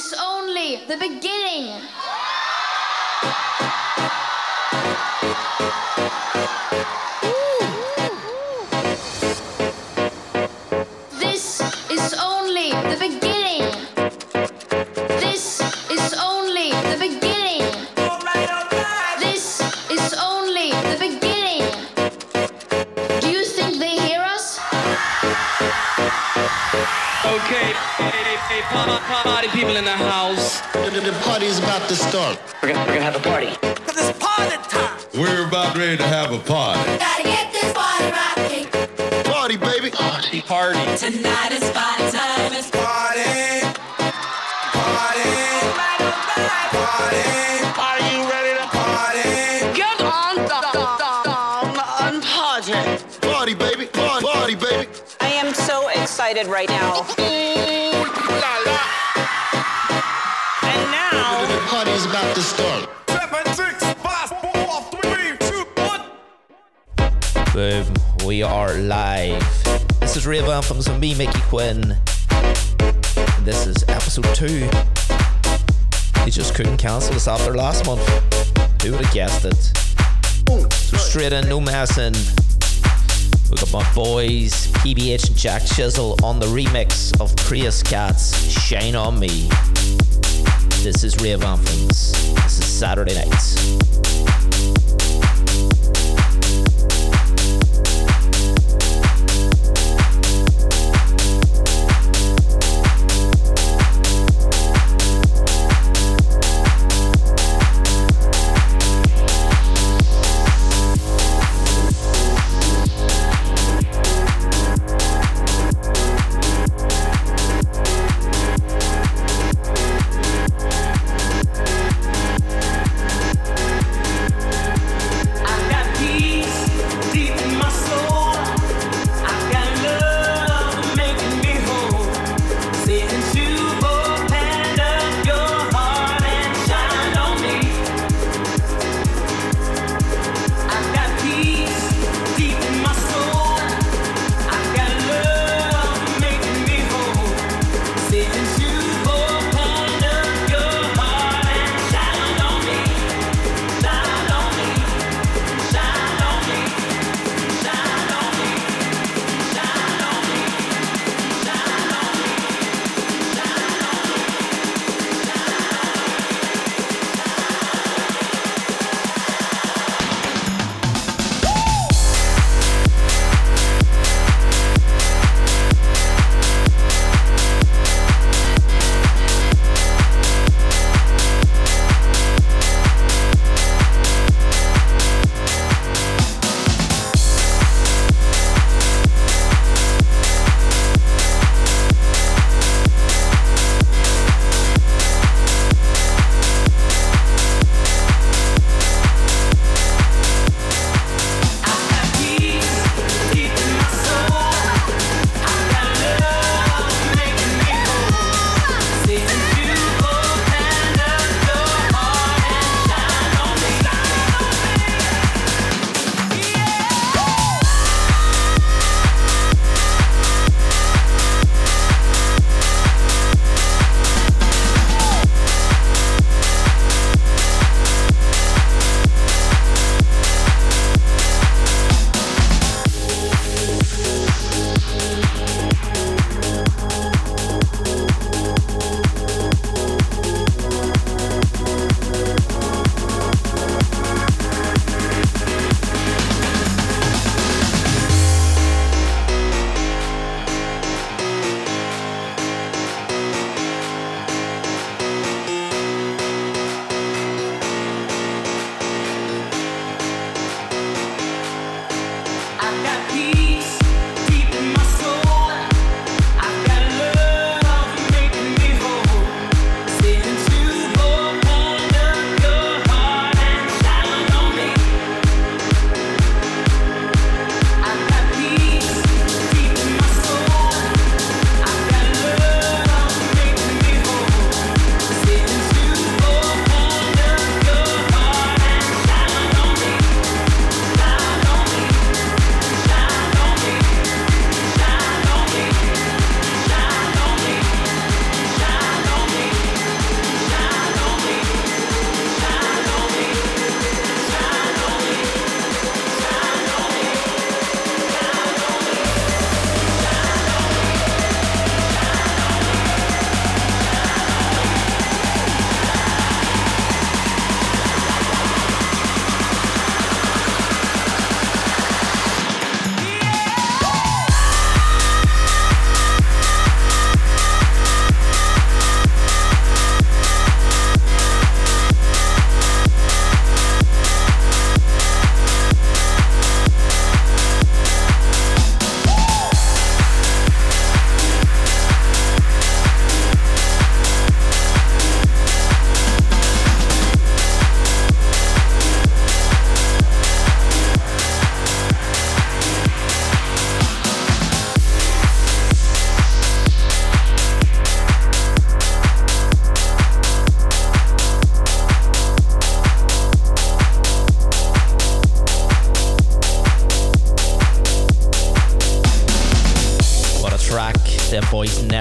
is only the beginning. This is only the beginning. Party people in the house. The, the party's about to start. We're gonna, we're gonna have a party. It's party time. We're about ready to have a party. Gotta get this party rocking. Party, baby. Party. Party. Tonight is party time. It's Party, party, party, Are you ready to party. Get on down, down, down and party. Party, baby. Party, party, baby. I am so excited right now. The party's about to start. Seven, six, five, four, three, two, one. Boom, we are live. This is Rave Anthems with me, Micky Quinn. And this is episode two. They just couldn't cancel us after last month. Who would have guessed it? So straight in, no messing. We got my boys, PBH and Jack Chisel on the remix of Praise Cats Shine On Me. This is Rave Anthems. This is Saturday night.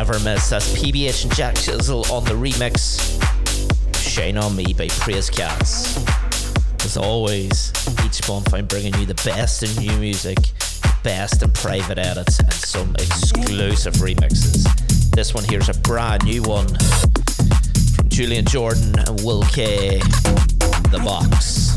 Never miss. That's PBH and Jack Chisel on the remix. Shine on Me by Praise Cats. As always, each month I'm bringing you the best in new music, the best in private edits, and some exclusive remixes. This one here's a brand new one from Julian Jordan and Will K. The Box.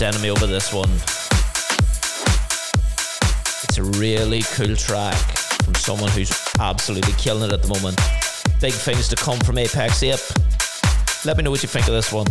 Sending me over this one. It's a really cool track from someone who's absolutely killing it at the moment. Big things to come from Apex Ape. Let me know what you think of this one.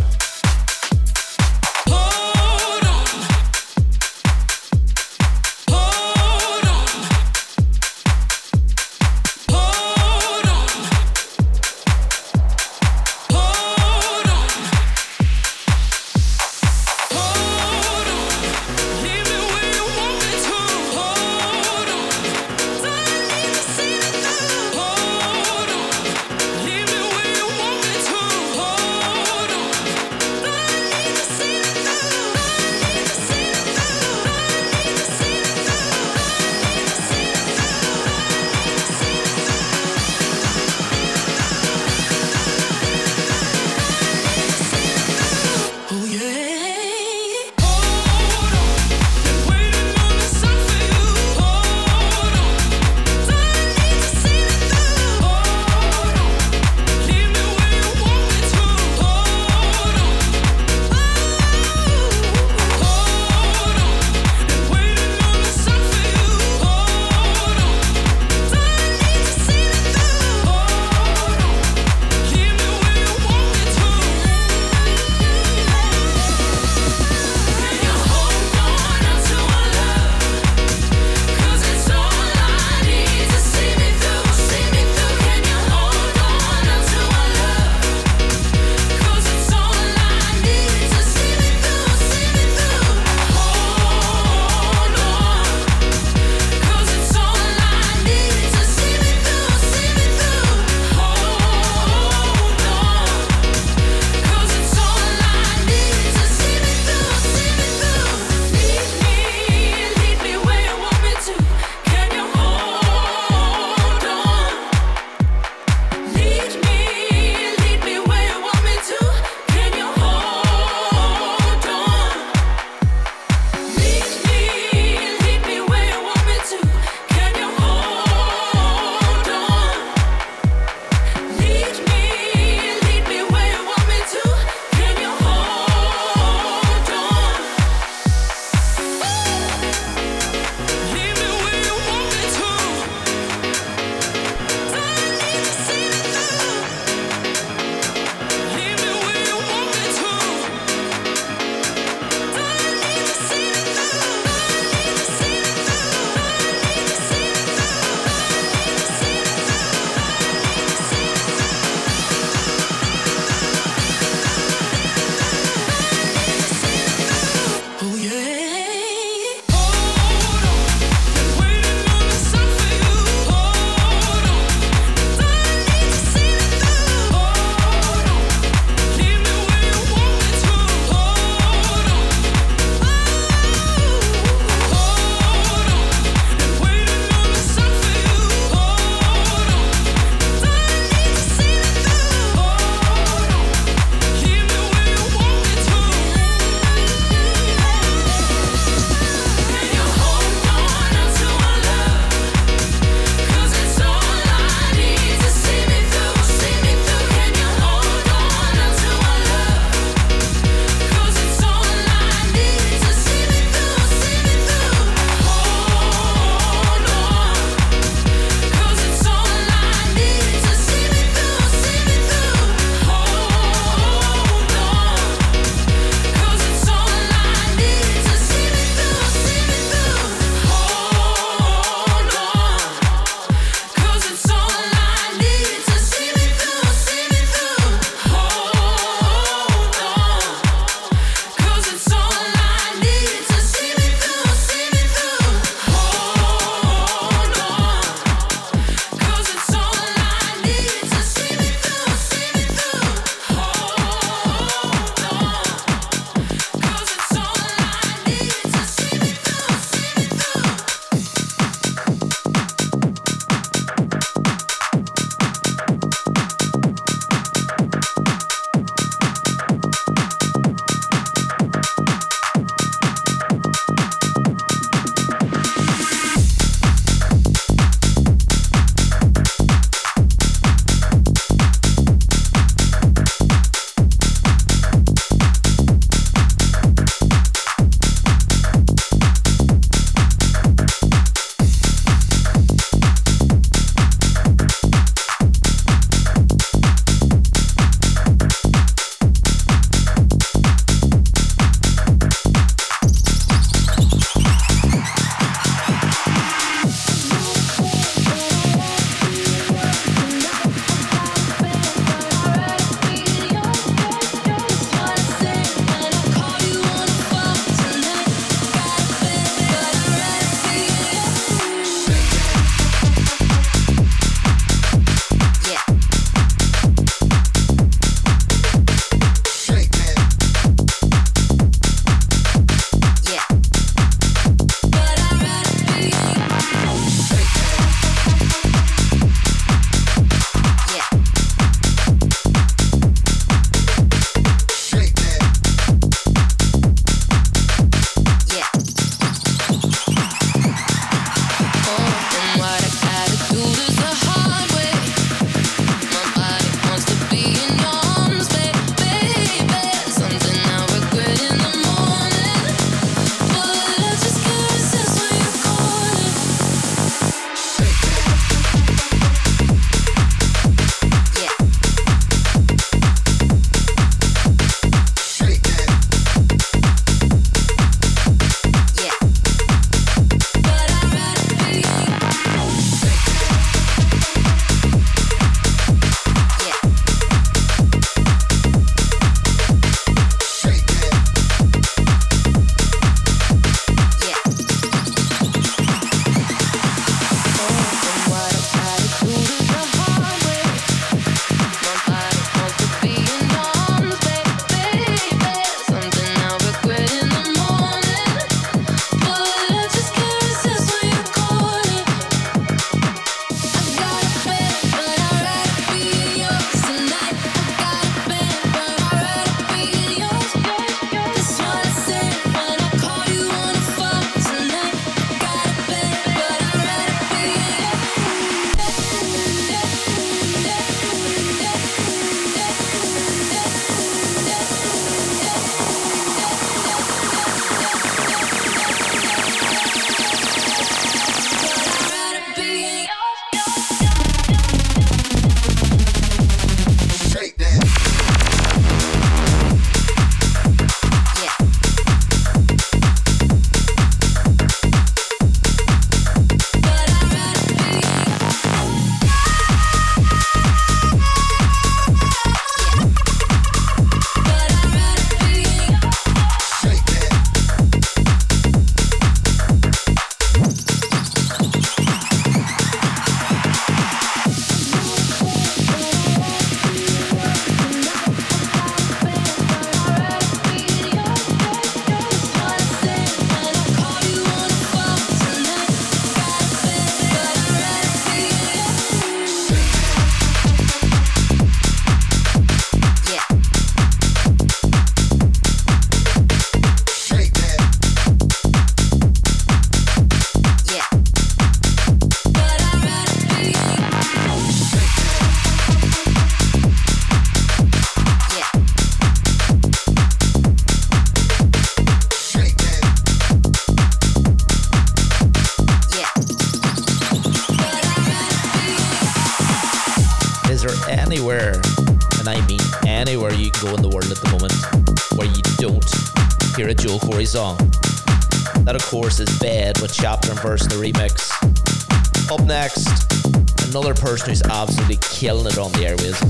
person who's absolutely killing it on the airwaves.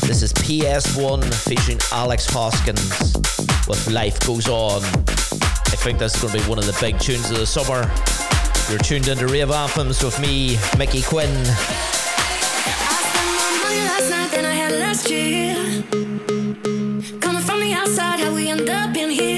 This is PS1 featuring Alex Hoskins with Life Goes On. I think that's going to be one of the big tunes of the summer. You're tuned into Rave Anthems with me, Micky Quinn. Coming from the outside, how we end up in here.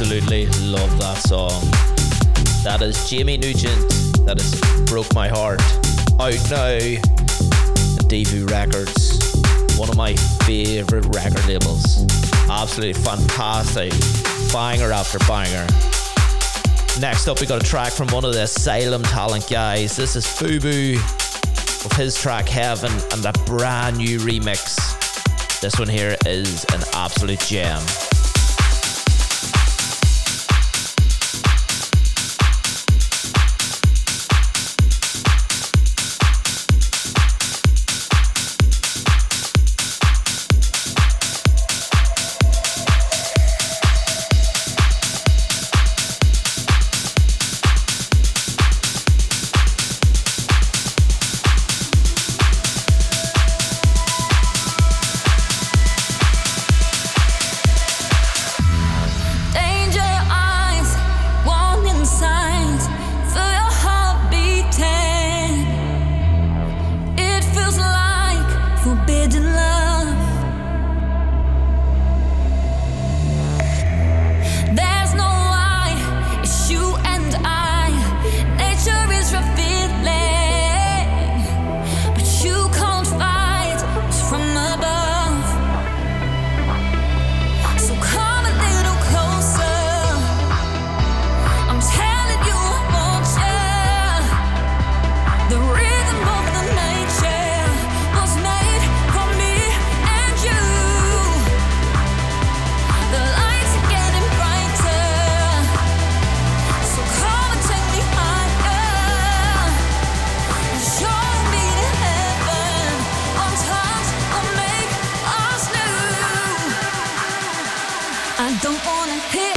Love that song. That is Jamie Nugent. That is Broke My Heart. Out now. Devu Records. One of my favourite record labels. Absolutely fantastic. Banger after banger. Next up, we got a track from one of the Asylum talent guys. This is Fubu with his track Heaven and that brand new remix. This one here is an absolute gem. don't wanna hear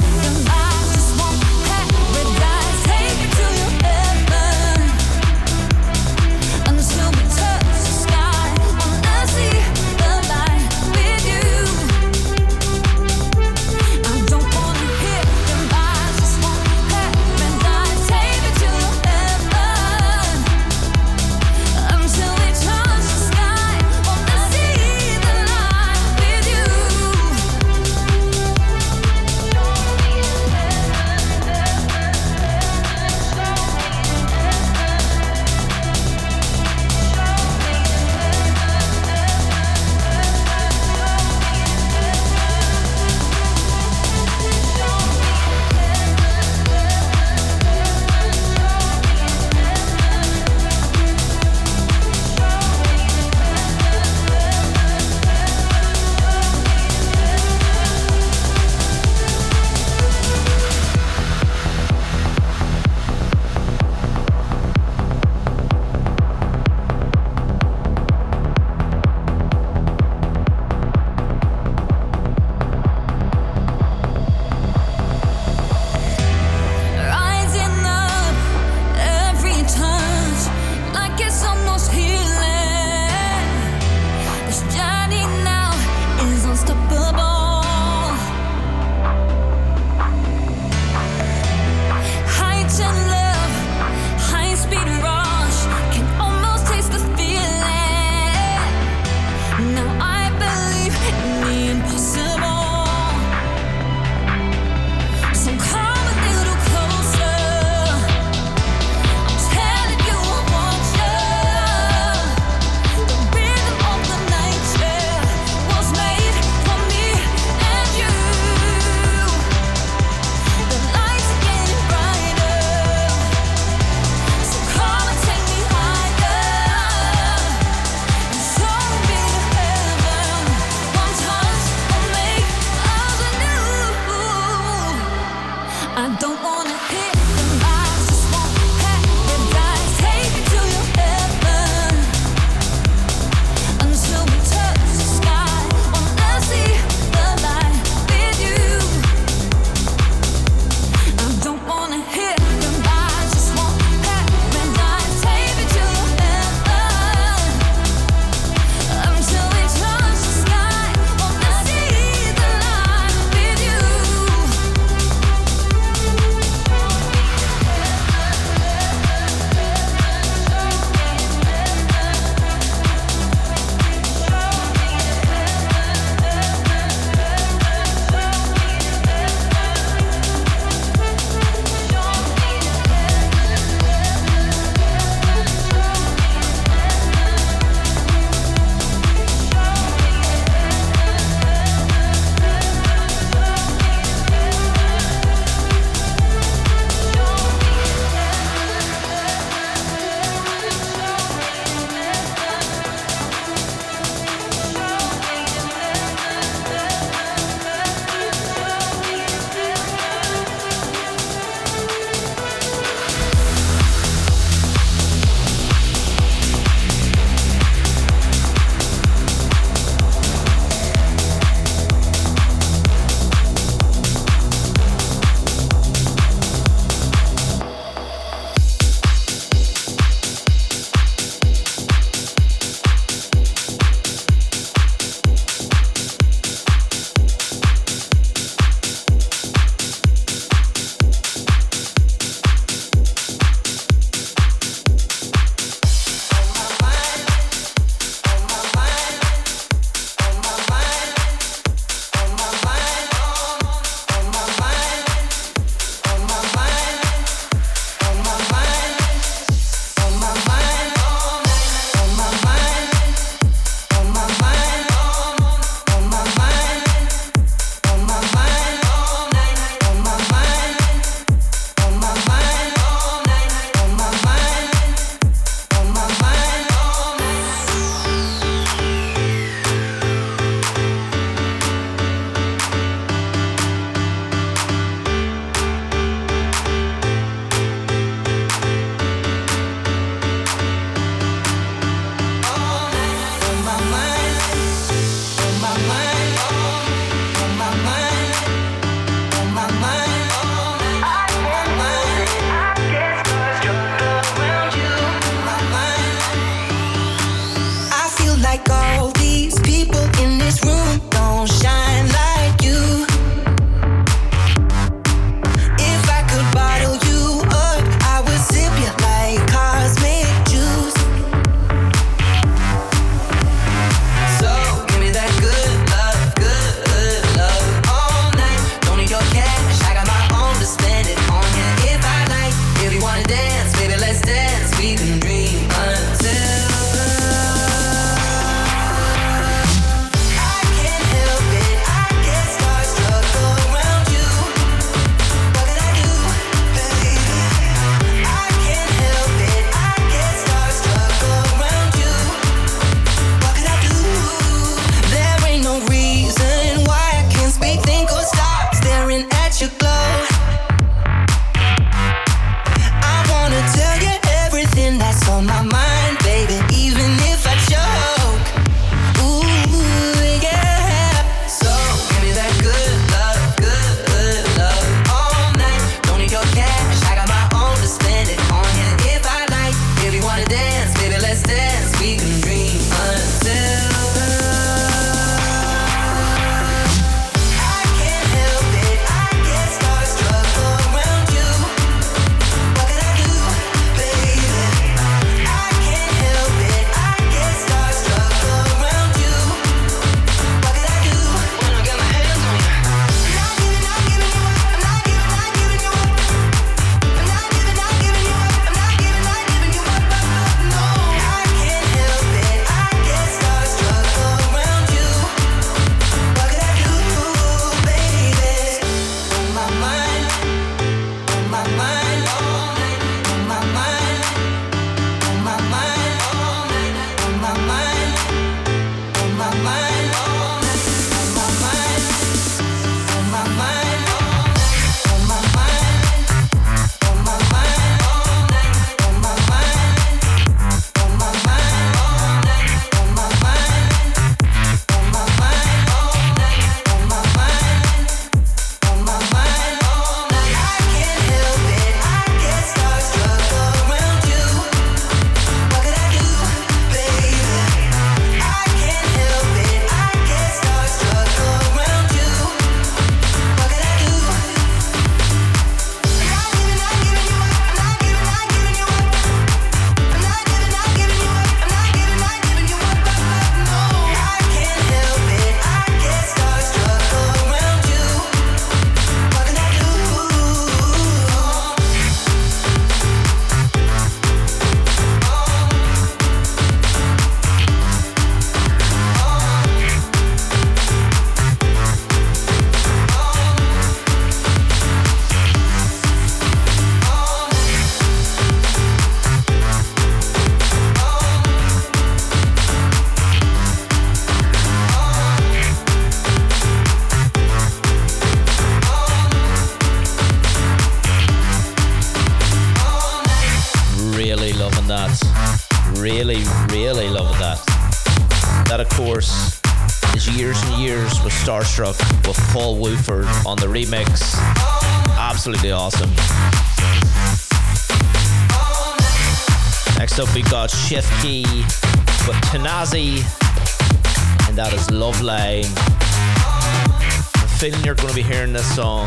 this song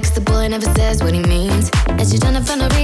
cause the boy never says what he means. and you're trying to find a reason.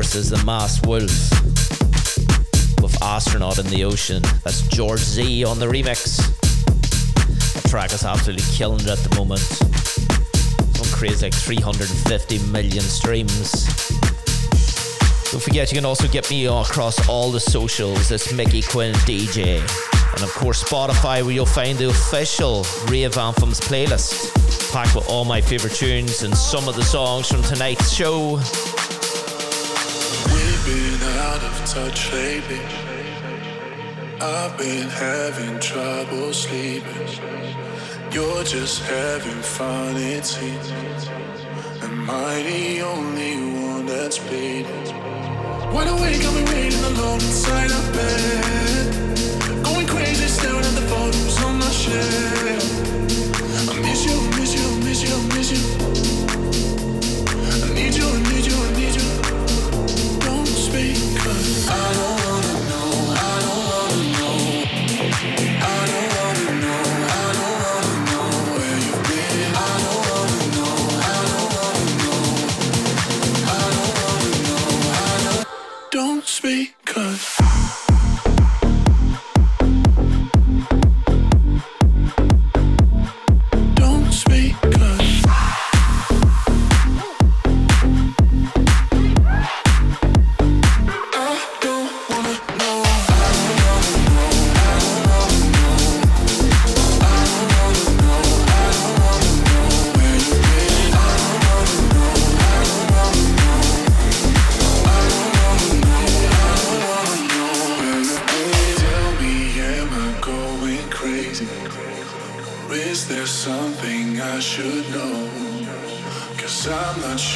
Course, is The Masked Wolf with Astronaut in the Ocean. That's George Z on the remix. The track is absolutely killing it at the moment. Some crazy like 350 million streams. Don't forget, you can also get me across all the socials. It's Micky Quinn DJ. And of course, Spotify, where you'll find the official Rave Anthems playlist, packed with all my favorite tunes and some of the songs from tonight's show. Been out of touch lately. I've been having trouble sleeping. You're just having fun, it seems. Am I the only one that's bleeding? Wide awake, I've been waiting alone inside a bed. Going crazy, staring at the photos on my shelf. I miss you, miss you, miss you, miss you.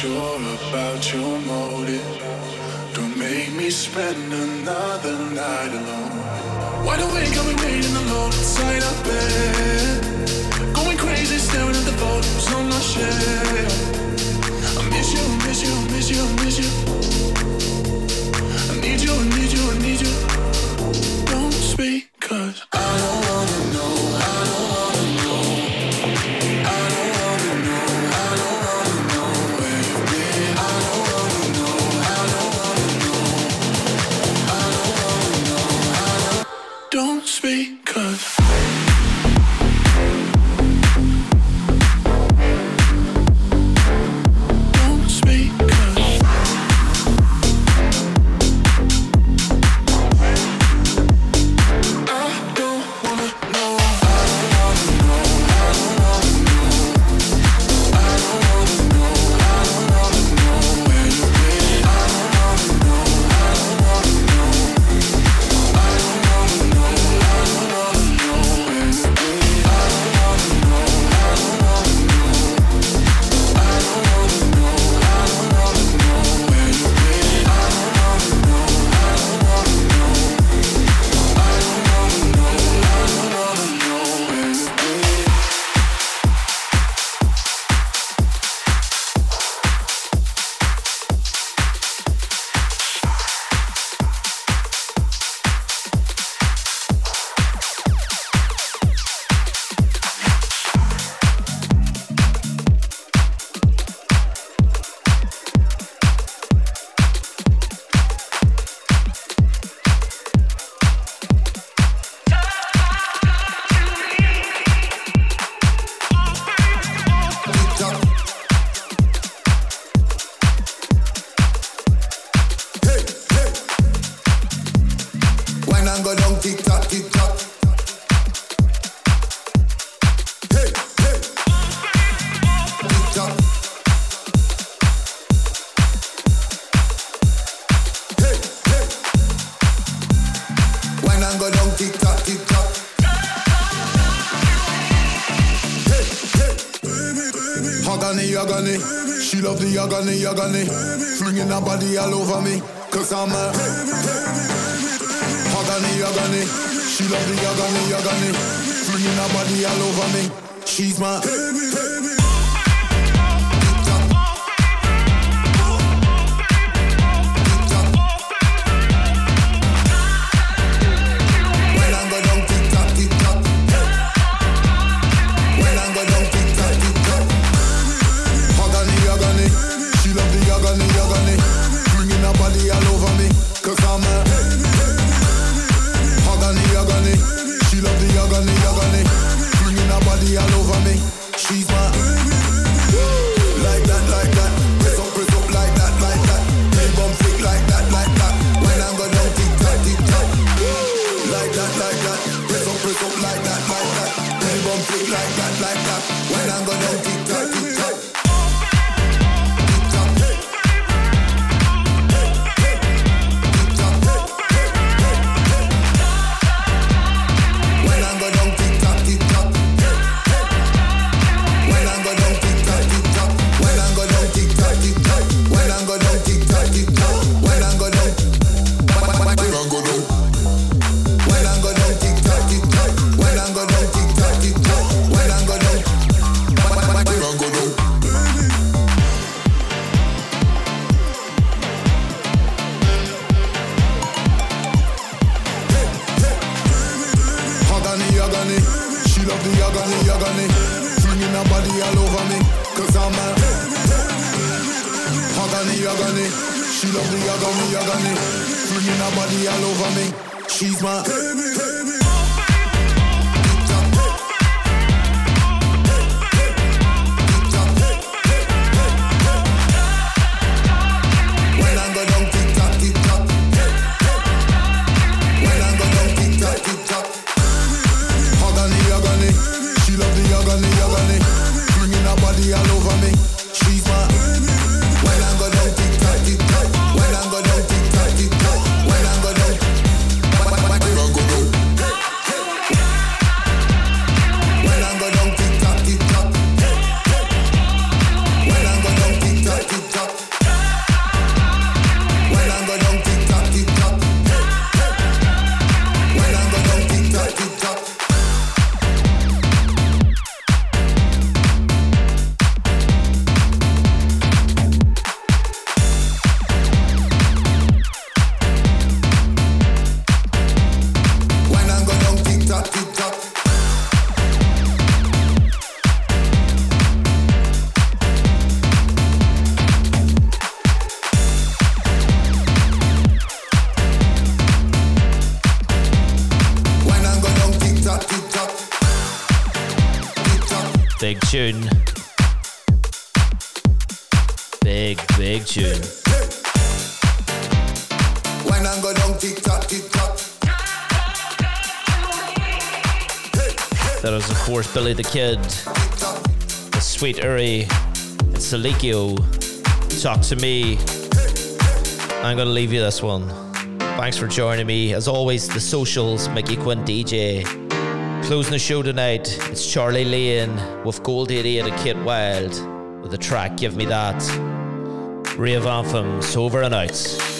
Sure about your motive. Don't make me spend another night alone. Wide awake, I've been waiting alone inside a bed. Going crazy, staring at the photos on my shelf. Agony, agony. Flinging her body all over me. Cause I'm a agony, agony. She love the agony, agony. Flinging her body all over me. She's my tune. Big, big tune. When I. That was, of course, Billy the Kid, the Sweet Uri, and Salikio. Talk to me. I'm going to leave you this one. Thanks for joining me. As always, the socials, Micky Quinn DJ. Closing the show tonight, it's Charlie Lane with Gold 88 and Kit Wild with the track Give Me That. Rave Anthems over and out.